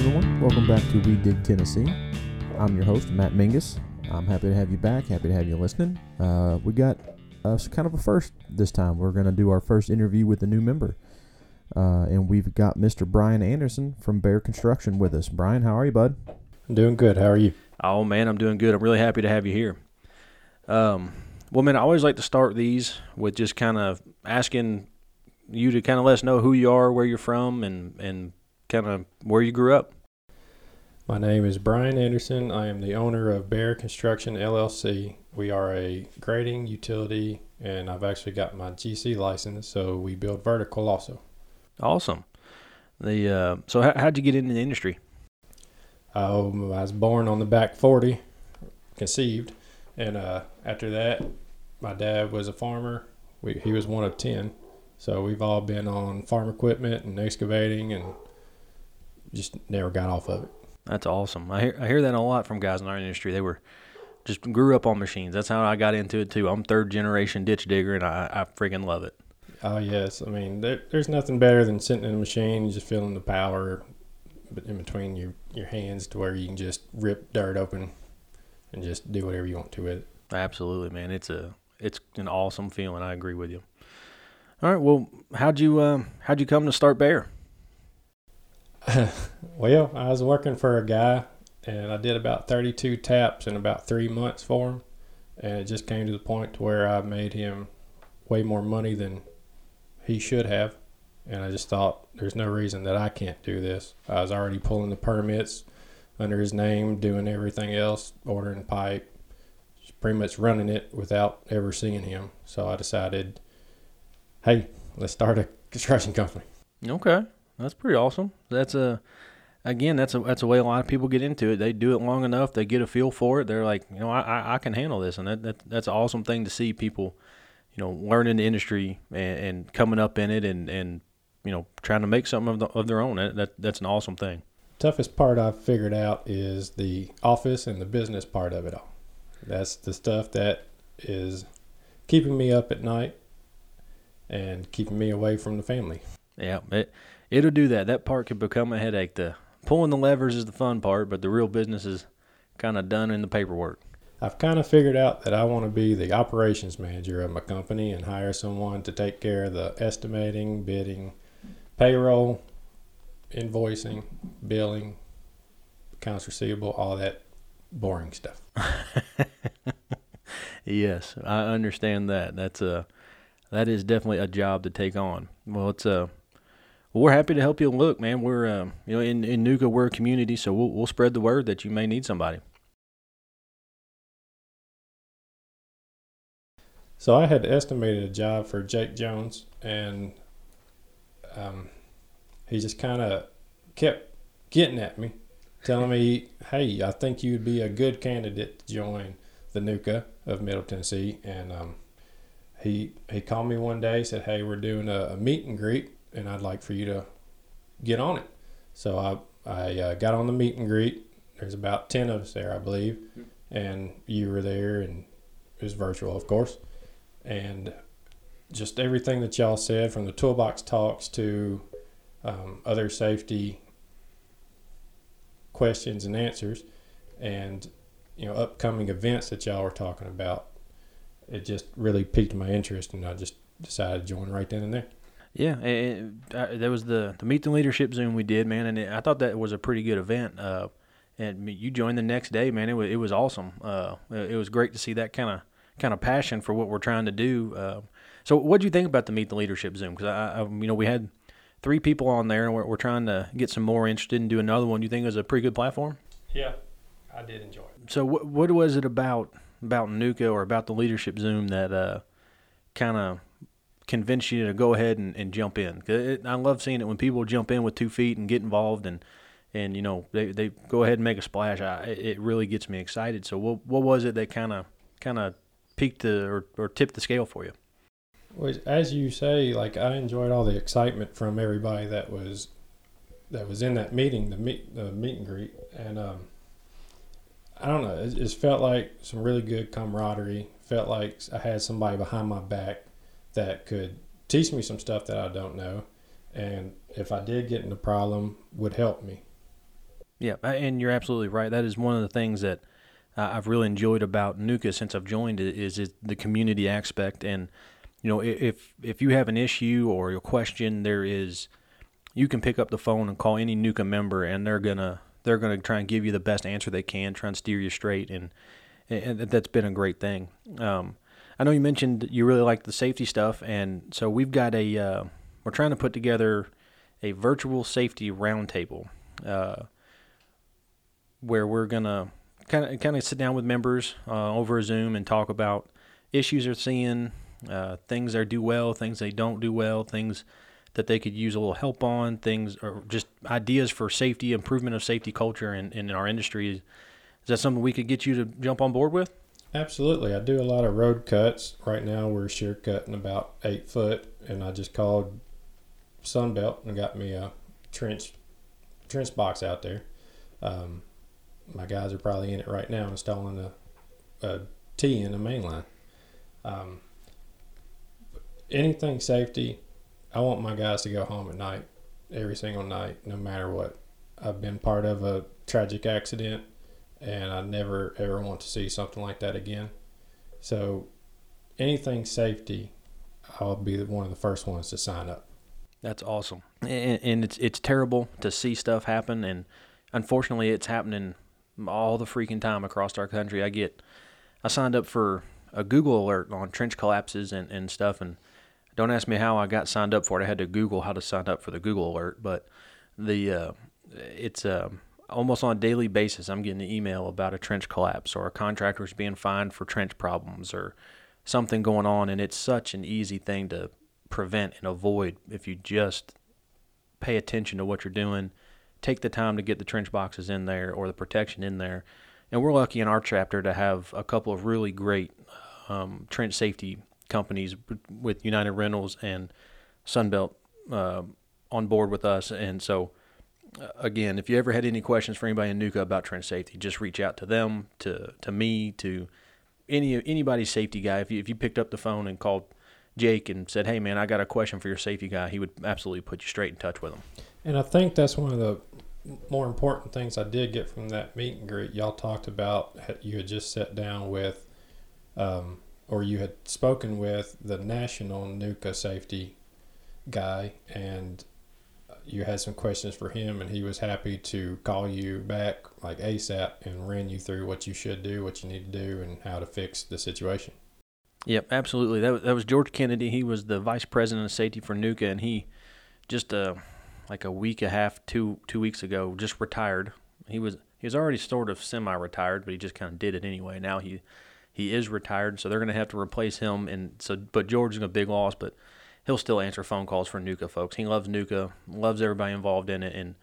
everyone. Welcome back to We Dig Tennessee. I'm your host, Matt Mingus. I'm happy to have you back. Happy to have you listening. Uh, we got us kind of a first this time. We're going to do our first interview with a new member. Uh, and we've got Mr. Brian Anderson from Bear Construction with us. Brian, how are you, bud? I'm doing good. How are you? Oh man, I'm doing good. I'm really happy to have you here. Um, well, man, I always like to start these with just kind of asking you to kind of let us know who you are, where you're from, and and kind of where you grew up. My name is Brian Anderson. I am the owner of Bear Construction LLC. We are a grading utility, and I've actually got my GC license, so we build vertical also. Awesome. The uh, so how, how'd you get into the industry? Um, I was born on the back 40, conceived, and uh, after that, my dad was a farmer. We, he was one of 10. So we've all been on farm equipment and excavating and just never got off of it. That's awesome. I hear I hear that a lot from guys in our industry. They were just grew up on machines. That's how I got into it too. I'm third generation ditch digger, and I, I freaking love it. Oh yes, I mean there, there's nothing better than sitting in a machine and just feeling the power in between your your hands to where you can just rip dirt open and just do whatever you want to with it. Absolutely, man. It's a it's an awesome feeling. I agree with you. All right. Well, how'd you uh, how'd you come to start Bear? well, I was working for a guy, and I did about 32 taps in about three months for him, and it just came to the point where I made him way more money than he should have, and I just thought there's no reason that I can't do this. I was already pulling the permits under his name, doing everything else, ordering pipe, pretty much running it without ever seeing him. So I decided hey, let's start a construction company. Okay, that's pretty awesome. That's a again, that's a that's a way a lot of people get into it. They do it long enough, they get a feel for it. They're like, you know, I I, I can handle this, and that, that that's an awesome thing to see people, you know, learning the industry and, and coming up in it, and and you know, trying to make something of, the, of their own. That, that that's an awesome thing. Toughest part I've figured out is the office and the business part of it all. That's the stuff that is keeping me up at night and keeping me away from the family. Yeah, it it'll do that. That part could become a headache. The pulling the levers is the fun part, but the real business is kind of done in the paperwork. I've kind of figured out that I want to be the operations manager of my company and hire someone to take care of the estimating, bidding, payroll, invoicing, billing, accounts receivable, all that boring stuff. yes, I understand that. That's a that is definitely a job to take on. Well, it's uh, well, we're happy to help you. Look, man, we're uh, you know in in NUCA we're a community, so we'll we'll spread the word that you may need somebody. So I had estimated a job for Jake Jones, and um, he just kind of kept getting at me, telling me, "Hey, I think you'd be a good candidate to join the NUCA of Middle Tennessee." And um, he he called me one day, said, "Hey, we're doing a, a, meet and greet, and I'd like for you to get on it." So I I uh, got on the meet and greet. There's about ten of us there, I believe, and you were there, and it was virtual, of course, and just everything that y'all said, from the toolbox talks to um, other safety questions and answers, and you know upcoming events that y'all were talking about it just really piqued my interest, and I just decided to join right then and there. Yeah, and uh, there was the the meet the leadership Zoom we did, man, and it, I thought that was a pretty good event. Uh, and you joined the next day, man. It was it was awesome. Uh, it was great to see that kind of kind of passion for what we're trying to do. Uh, so, what do you think about the meet the leadership Zoom? Because I, I, you know, we had three people on there, and we're, we're trying to get some more interested and do another one. Do you think it was a pretty good platform? Yeah, I did enjoy it. So, what what was it about about NUCA or about the leadership Zoom that uh, kind of convinced you to go ahead and, and jump in? It, I love seeing it when people jump in with two feet and get involved and and you know they, they go ahead and make a splash. I, it really gets me excited. So what what was it that kind of kind of peaked the or, or tipped the scale for you? Well, as you say, like I enjoyed all the excitement from everybody that was that was in that meeting, the meet the meet and greet, and um, I don't know. It just felt like some really good camaraderie. Felt like I had somebody behind my back that could teach me some stuff that I don't know, and if I did get in a problem, would help me. Yeah, and you're absolutely right. That is one of the things that uh, I've really enjoyed about NUCA since I've joined it is it the community aspect. And you know, if if you have an issue or a question, there is you can pick up the phone and call any NUCA member, and they're gonna they're gonna try and give you the best answer they can, try and steer you straight, and and that's been a great thing. Um, I know you mentioned you really like the safety stuff, and so we've got a uh, we're trying to put together a virtual safety roundtable uh, where we're gonna kind of kind of sit down with members uh, over Zoom and talk about issues they're seeing, uh, things they do well, things they don't do well, things that they could use a little help on, things or just ideas for safety, improvement of safety culture in, in our industry. Is that something we could get you to jump on board with? Absolutely. I do a lot of road cuts. Right now, we're shear cutting about eight foot, and I just called Sunbelt and got me a trench trench box out there. Um, my guys are probably in it right now installing a, a T in the main line. Um, anything safety, I want my guys to go home at night, every single night, no matter what. I've been part of a tragic accident and I never ever want to see something like that again. So, anything safety, I'll be one of the first ones to sign up. That's awesome, and, and it's it's terrible to see stuff happen, and unfortunately, it's happening all the freaking time across our country. I get, I signed up for a Google alert on trench collapses and, and stuff, and don't ask me how I got signed up for it. I had to Google how to sign up for the Google alert, but the uh, it's uh, almost on a daily basis, I'm getting an email about a trench collapse or a contractor's being fined for trench problems or something going on. And it's such an easy thing to prevent and avoid if you just pay attention to what you're doing, take the time to get the trench boxes in there or the protection in there. And we're lucky in our chapter to have a couple of really great um, trench safety companies with United Rentals and Sunbelt uh, on board with us. And so, again, if you ever had any questions for anybody in NUCA about trench safety, just reach out to them, to to me, to any anybody's safety guy. If you if you picked up the phone and called Jake and said, "Hey, man, I got a question for your safety guy," he would absolutely put you straight in touch with him. And I think that's one of the more important things I did get from that meet and greet. Y'all talked about you had just sat down with, um, or you had spoken with the national NUCA safety guy, and you had some questions for him, and he was happy to call you back like ASAP and ran you through what you should do, what you need to do, and how to fix the situation. Yep, absolutely. That was, that was George Kennedy. He was the vice president of safety for NUCA, and he just uh, like a week a half, two two weeks ago, just retired. He was he was already sort of semi-retired, but he just kind of did it anyway. Now he he is retired, so they're going to have to replace him. And so, but George is a big loss, but he'll still answer phone calls for NUCA folks. He loves NUCA, loves everybody involved in it, and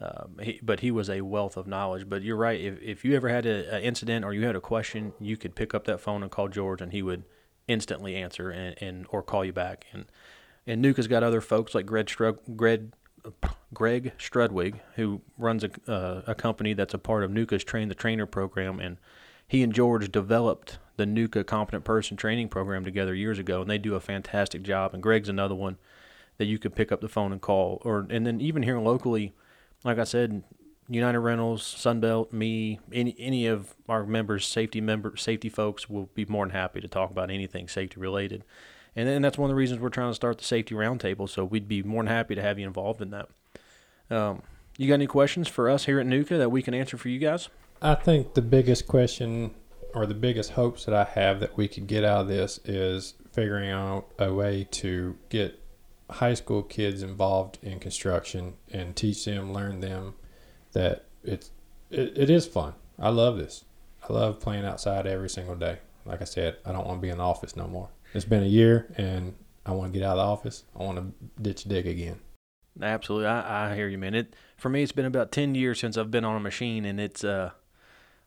um, he, but he was a wealth of knowledge. But you're right. If if you ever had an incident or you had a question, you could pick up that phone and call George, and he would instantly answer and, and or call you back. And and NUCA's got other folks like Greg Strug, Greg Greg Strudwig, who runs a uh, a company that's a part of NUCA's Train the Trainer program, and he and George developed the NUCA Competent Person Training Program together years ago, and they do a fantastic job. And Greg's another one that you could pick up the phone and call, or and then even here locally, like I said, United Rentals, Sunbelt, me, any any of our members, safety member, safety folks will be more than happy to talk about anything safety related. And then that's one of the reasons we're trying to start the safety roundtable. So we'd be more than happy to have you involved in that. Um, you got any questions for us here at NUCA that we can answer for you guys? I think the biggest question or the biggest hopes that I have that we could get out of this is figuring out a way to get high school kids involved in construction and teach them, learn them that it's it, it is fun. I love this. I love playing outside every single day. Like I said, I don't want to be in the office no more. It's been a year and I want to get out of the office. I want to ditch dig again. Absolutely, I, I hear you, man. It for me, it's been about ten years since I've been on a machine, and it's uh,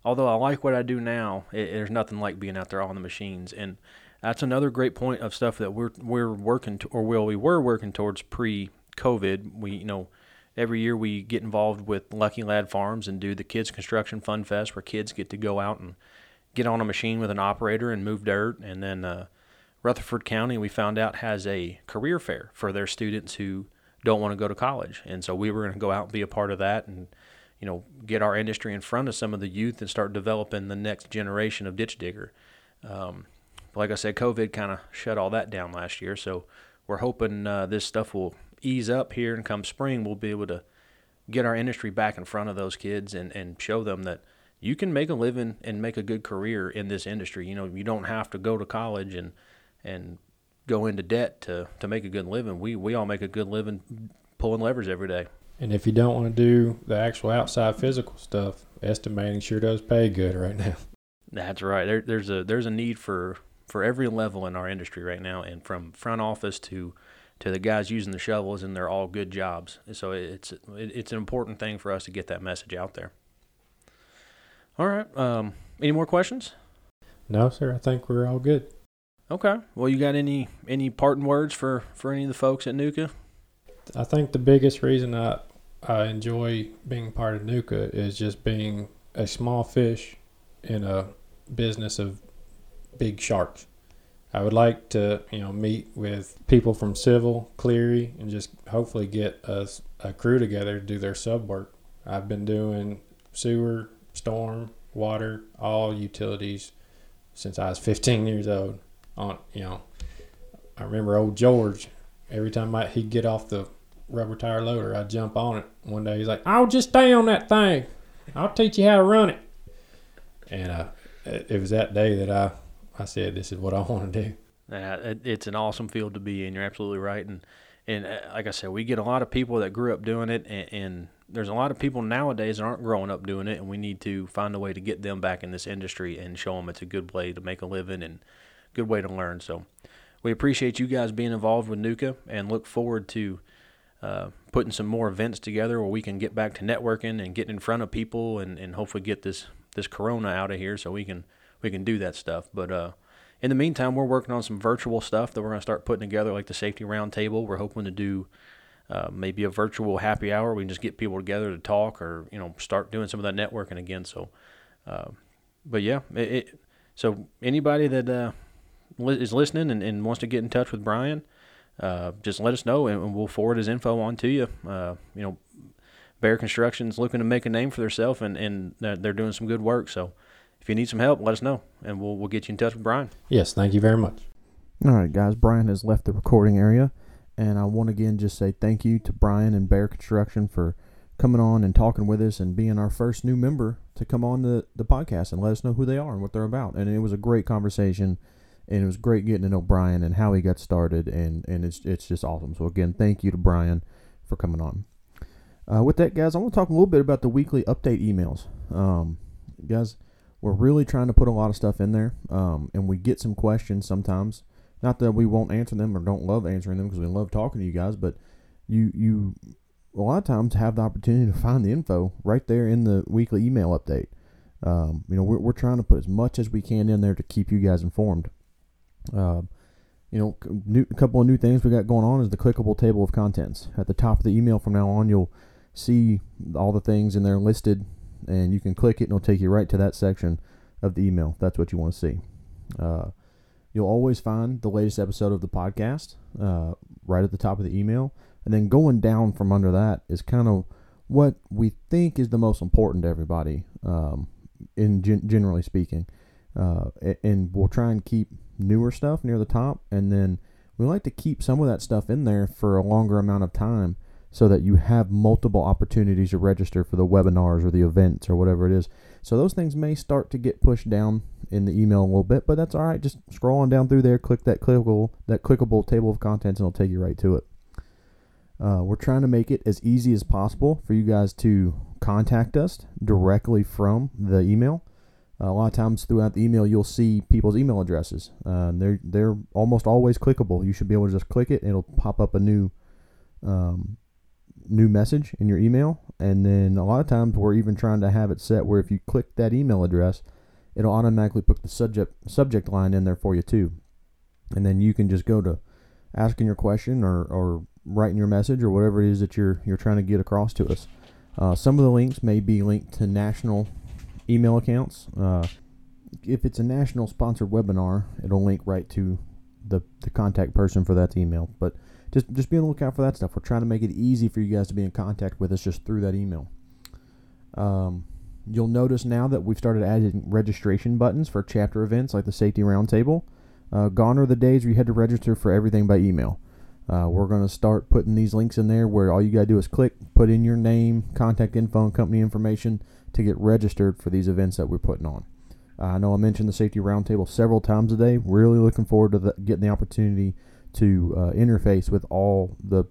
although I like what I do now, it, there's nothing like being out there on the machines, and that's another great point of stuff that we're we're working to, or well, we were working towards pre-COVID. We you know every year we get involved with Lucky Ladd Farms and do the Kids Construction Fun Fest, where kids get to go out and get on a machine with an operator and move dirt, and then uh, Rutherford County we found out has a career fair for their students who don't want to go to college, and so we were going to go out and be a part of that and you know, get our industry in front of some of the youth and start developing the next generation of ditch digger. Um, like I said, COVID kind of shut all that down last year, so we're hoping uh, this stuff will ease up here and come spring we'll be able to get our industry back in front of those kids and, and show them that you can make a living and make a good career in this industry. You know, you don't have to go to college and and go into debt to, to make a good living. We we all make a good living pulling levers every day. And if you don't want to do the actual outside physical stuff, estimating sure does pay good right now. That's right. There, there's a there's a need for for every level in our industry right now, and from front office to to the guys using the shovels, and they're all good jobs. So it's it's an important thing for us to get that message out there. All right. Um, any more questions? No, sir. I think we're all good. Okay. Well, you got any any parting words for for any of the folks at NUCA? I think the biggest reason I I enjoy being part of NUCA is just being a small fish in a business of big sharks. I would like to, you know, meet with people from Civil, Cleary, and just hopefully get a, a crew together to do their sub work. I've been doing sewer, storm, water, all utilities since I was 15 years old. On, you know, I remember old George. Every time I, he'd get off the rubber tire loader, I'd jump on it. One day he's like, "I'll just stay on that thing. I'll teach you how to run it." And uh, it, it was that day that I I said, "This is what I want to do." Uh, it's an awesome field to be in. You're absolutely right, and and uh, like I said, we get a lot of people that grew up doing it, and, and, there's a lot of people nowadays that aren't growing up doing it, and we need to find a way to get them back in this industry and show them it's a good way to make a living and good way to learn. So we appreciate you guys being involved with NUCA and look forward to. Uh, putting some more events together where we can get back to networking and getting in front of people and, and hopefully get this this corona out of here so we can we can do that stuff. But uh, in the meantime, we're working on some virtual stuff that we're going to start putting together, like the safety roundtable. We're hoping to do uh, maybe a virtual happy hour. We can just get people together to talk, or you know, start doing some of that networking again. So, uh, but yeah, it, it, so anybody that uh, is listening and, and, wants to get in touch with Brian, uh, just let us know, and we'll forward his info on to you. Uh, you know, Bear Construction's looking to make a name for themselves, and and they're doing some good work. So if you need some help, let us know, and we'll we'll get you in touch with Brian. Yes, thank you very much. All right, guys. Brian has left the recording area, and I want again just say thank you to Brian and Bear Construction for coming on and talking with us and being our first new member to come on the, the podcast and let us know who they are and what they're about. And it was a great conversation, and it was great getting to know Brian and how he got started, and, and it's it's just awesome. So again, thank you to Brian for coming on. Uh, with that, guys, I want to talk a little bit about the weekly update emails. Um, guys, we're really trying to put a lot of stuff in there, um, and we get some questions sometimes. Not that we won't answer them or don't love answering them because we love talking to you guys, but you you a lot of times have the opportunity to find the info right there in the weekly email update. Um, you know, we're, we're trying to put as much as we can in there to keep you guys informed. Uh, you know, new, a couple of new things we got going on is the clickable table of contents. At the top of the email from now on, you'll see all the things in there listed and you can click it and it'll take you right to that section of the email. That's what you want to see. Uh, you'll always find the latest episode of the podcast uh, right at the top of the email. And then going down from under that is kind of what we think is the most important to everybody, um, in gen- generally speaking. Uh, and we'll try and keep newer stuff near the top, and then we like to keep some of that stuff in there for a longer amount of time so that you have multiple opportunities to register for the webinars or the events or whatever it is. So those things may start to get pushed down in the email a little bit, but that's all right. Just scroll on down through there, click that clickable that clickable table of contents, and it'll take you right to it. Uh, we're trying to make it as easy as possible for you guys to contact us directly from the email. A lot of times throughout the email, you'll see people's email addresses. Uh, they're they're almost always clickable. You should be able to just click it, it'll pop up a new um, new message in your email. And then a lot of times we're even trying to have it set where if you click that email address, it'll automatically put the subject subject line in there for you too. And then you can just go to asking your question or, or writing your message or whatever it is that you're you're trying to get across to us. Uh, some of the links may be linked to national email accounts. Uh, if it's a national sponsored webinar, it'll link right to the, the contact person for that email. But just just be on the lookout for that stuff. We're trying to make it easy for you guys to be in contact with us just through that email. Um, you'll notice now that we've started adding registration buttons for chapter events like the Safety Roundtable. Uh, gone are the days where you had to register for everything by email. Uh, we're going to start putting these links in there where all you got to do is click, put in your name, contact info, and company information to get registered for these events that we're putting on. Uh, I know I mentioned the Safety Roundtable several times a day. Really looking forward to the, getting the opportunity to uh, interface with all the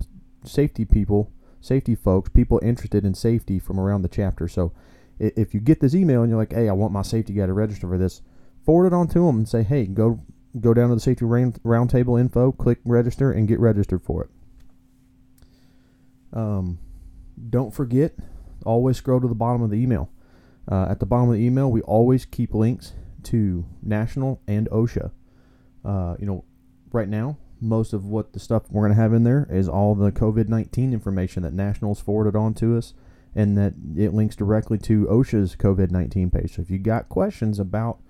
safety people, safety folks, people interested in safety from around the chapter. So if you get this email and you're like, hey, I want my safety guy to register for this, forward it on to them and say, hey, go go down to the safety roundtable info, click register, and get registered for it. Um, don't forget, always scroll to the bottom of the email. Uh, at the bottom of the email, we always keep links to National and OSHA. Uh, you know, right now, most of what the stuff we're going to have in there is all the COVID 19 information that National's forwarded on to us and that it links directly to OSHA's COVID 19 page. So if you got questions about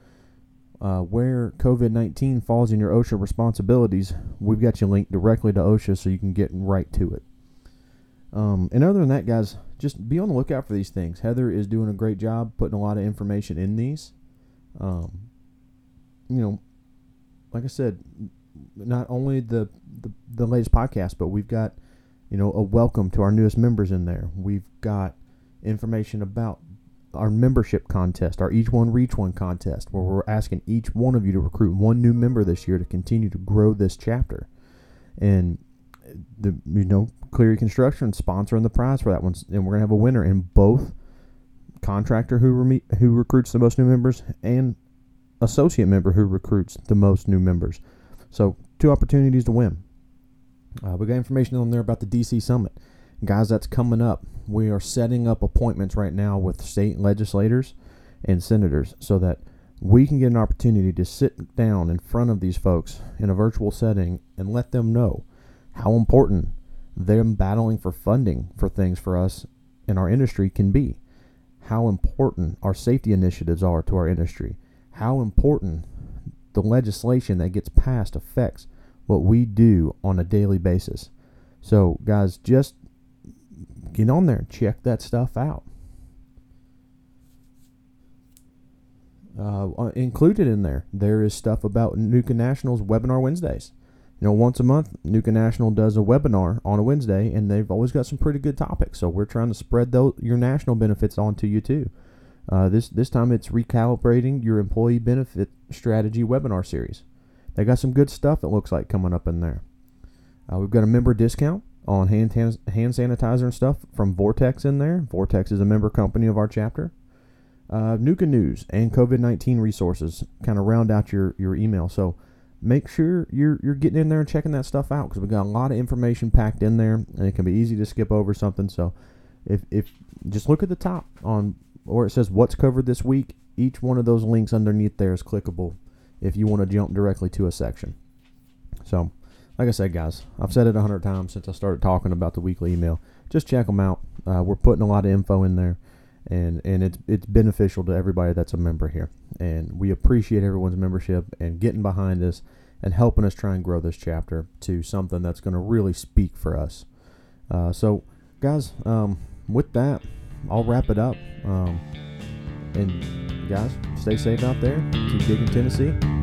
uh, where COVID 19 falls in your OSHA responsibilities, we've got you linked directly to OSHA so you can get right to it. Um, and other than that, guys, just be on the lookout for these things. Heather is doing a great job putting a lot of information in these. Um, you know, like I said, not only the, the, the latest podcast, but we've got, you know, a welcome to our newest members in there. We've got information about our membership contest, our Each One Reach One contest, where we're asking each one of you to recruit one new member this year to continue to grow this chapter. And the you know Cleary Construction sponsoring the prize for that one, and we're gonna have a winner in both contractor who re- who recruits the most new members and associate member who recruits the most new members. So two opportunities to win. Uh, we got information on there about the DC Summit. Guys, that's coming up. We are setting up appointments right now with state legislators and senators so that we can get an opportunity to sit down in front of these folks in a virtual setting and let them know how important them battling for funding for things for us in our industry can be, how important our safety initiatives are to our industry, how important the legislation that gets passed affects what we do on a daily basis. So, guys, just get on there and check that stuff out. Uh, uh, included in there, there is stuff about NUCA National's Webinar Wednesdays. You know, once a month, NUCA National does a webinar on a Wednesday, and they've always got some pretty good topics. So we're trying to spread those, your national benefits onto you too. Uh, this this time it's recalibrating your employee benefit strategy webinar series. They got some good stuff. It looks like coming up in there. Uh, we've got a member discount on hand, hand sanitizer and stuff from Vortex in there. Vortex is a member company of our chapter. Uh, NUCA News and COVID 19 resources kind of round out your, your email. So make sure you're, you're getting in there and checking that stuff out because we got a lot of information packed in there and it can be easy to skip over something. So if, if just look at the top on where it says what's covered this week, each one of those links underneath there is clickable if you want to jump directly to a section. So like I said, guys, I've said it a hundred times since I started talking about the weekly email. Just check them out. Uh, we're putting a lot of info in there, and and it's it's beneficial to everybody that's a member here. And we appreciate everyone's membership and getting behind us and helping us try and grow this chapter to something that's going to really speak for us. Uh, so, guys, um, with that, I'll wrap it up. Um, and guys, stay safe out there. Keep digging Tennessee.